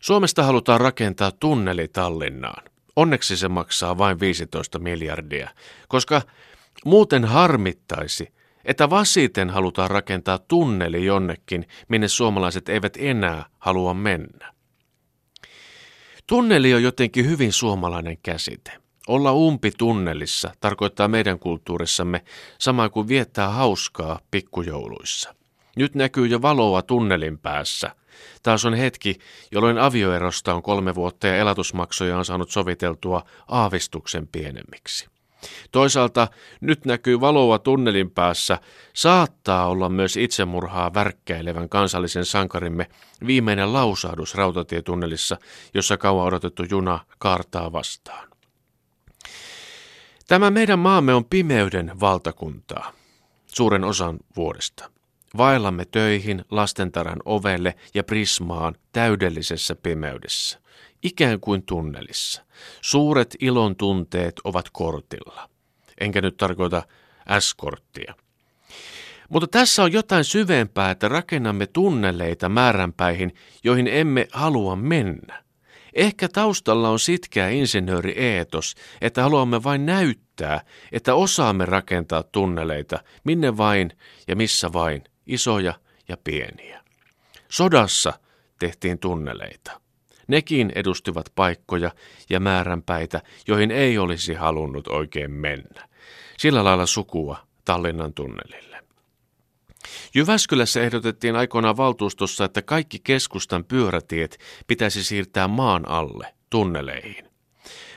Suomesta halutaan rakentaa tunneli Tallinnaan. Onneksi se maksaa vain 15 miljardia, koska muuten harmittaisi, että vasiten halutaan rakentaa tunneli jonnekin, minne suomalaiset eivät enää halua mennä. Tunneli on jotenkin hyvin suomalainen käsite. Olla umpi tunnelissa tarkoittaa meidän kulttuurissamme samaa kuin viettää hauskaa pikkujouluissa. Nyt näkyy jo valoa tunnelin päässä. Taas on hetki, jolloin avioerosta on kolme vuotta ja elatusmaksuja on saanut soviteltua aavistuksen pienemmiksi. Toisaalta nyt näkyy valoa tunnelin päässä, saattaa olla myös itsemurhaa värkkäilevän kansallisen sankarimme viimeinen lausahdus rautatietunnelissa, jossa kauan odotettu juna kaartaa vastaan. Tämä meidän maamme on pimeyden valtakuntaa, suuren osan vuodesta. Vaellamme töihin, lastentarhan ovelle ja prismaan täydellisessä pimeydessä, ikään kuin tunnelissa. Suuret ilon tunteet ovat kortilla. Enkä nyt tarkoita S-korttia. Mutta tässä on jotain syvempää, että rakennamme tunneleita määränpäihin, joihin emme halua mennä. Ehkä taustalla on sitkeä insinöörieetos, että haluamme vain näyttää, että osaamme rakentaa tunneleita, minne vain ja missä vain, isoja ja pieniä. Sodassa tehtiin tunneleita. Nekin edustivat paikkoja ja määränpäitä, joihin ei olisi halunnut oikein mennä. Sillä lailla sukua Tallinnan tunnelille. Jyväskylässä ehdotettiin aikoinaan valtuustossa, että kaikki keskustan pyörätiet pitäisi siirtää maan alle, tunneleihin.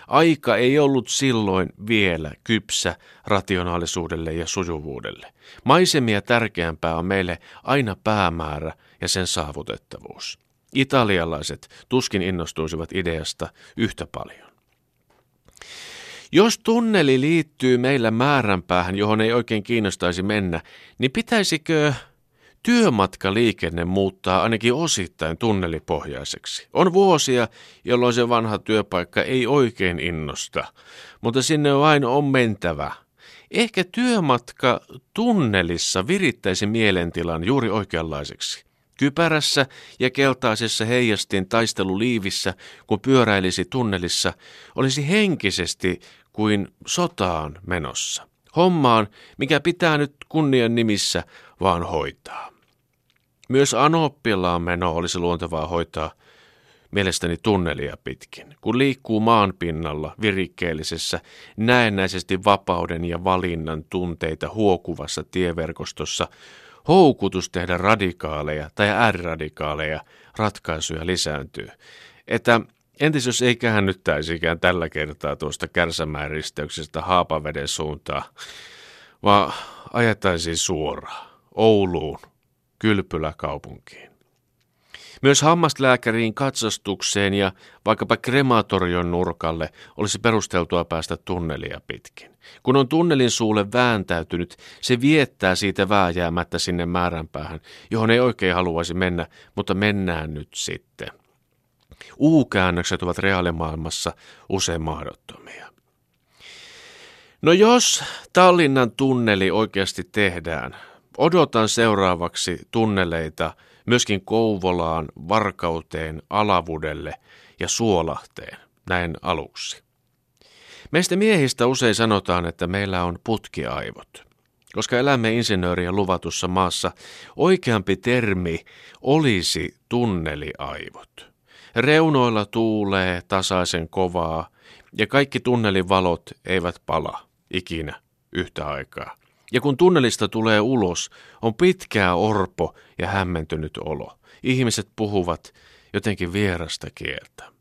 Aika ei ollut silloin vielä kypsä rationaalisuudelle ja sujuvuudelle. Maisemia tärkeämpää on meille aina päämäärä ja sen saavutettavuus. Italialaiset tuskin innostuisivat ideasta yhtä paljon. Jos tunneli liittyy meillä määränpäähän, johon ei oikein kiinnostaisi mennä, niin pitäisikö työmatkaliikenne muuttaa ainakin osittain tunnelipohjaiseksi? On vuosia, jolloin se vanha työpaikka ei oikein innosta, mutta sinne vain on mentävä. Ehkä työmatka tunnelissa virittäisi mielentilan juuri oikeanlaiseksi. Kypärässä ja keltaisessa heijastin taisteluliivissä, kun pyöräilisi tunnelissa, olisi henkisesti kuin sotaan menossa. Hommaan, mikä pitää nyt kunnian nimissä vaan hoitaa. Myös Anoppilaan meno olisi luontevaa hoitaa mielestäni tunnelia pitkin, kun liikkuu maan pinnalla virikkeellisessä, näennäisesti vapauden ja valinnan tunteita huokuvassa tieverkostossa, houkutus tehdä radikaaleja tai ääriradikaaleja ratkaisuja lisääntyy. Että entäs jos ei käännyttäisikään tällä kertaa tuosta Kärsämäen risteyksestä Haapaveden suuntaan, vaan ajettaisiin suoraan Ouluun, kylpyläkaupunkiin. Myös hammaslääkäriin katsastukseen ja vaikkapa krematorion nurkalle olisi perusteltua päästä tunnelia pitkin. Kun on tunnelin suulle vääntäytynyt, se viettää siitä vääjäämättä sinne määränpäähän, johon ei oikein haluaisi mennä, mutta mennään nyt sitten. U-käännökset ovat reaalimaailmassa usein mahdottomia. No jos Tallinnan tunneli oikeasti tehdään, odotan seuraavaksi tunneleita myöskin Kouvolaan, Varkauteen, Alavudelle ja Suolahteen, näin aluksi. Meistä miehistä usein sanotaan, että meillä on putkiaivot. Koska elämme insinöörien luvatussa maassa, oikeampi termi olisi tunneliaivot. Reunoilla tuulee tasaisen kovaa ja kaikki tunnelin valot eivät pala ikinä yhtä aikaa. Ja kun tunnelista tulee ulos, on pitkää orpo ja hämmentynyt olo. Ihmiset puhuvat jotenkin vierasta kieltä.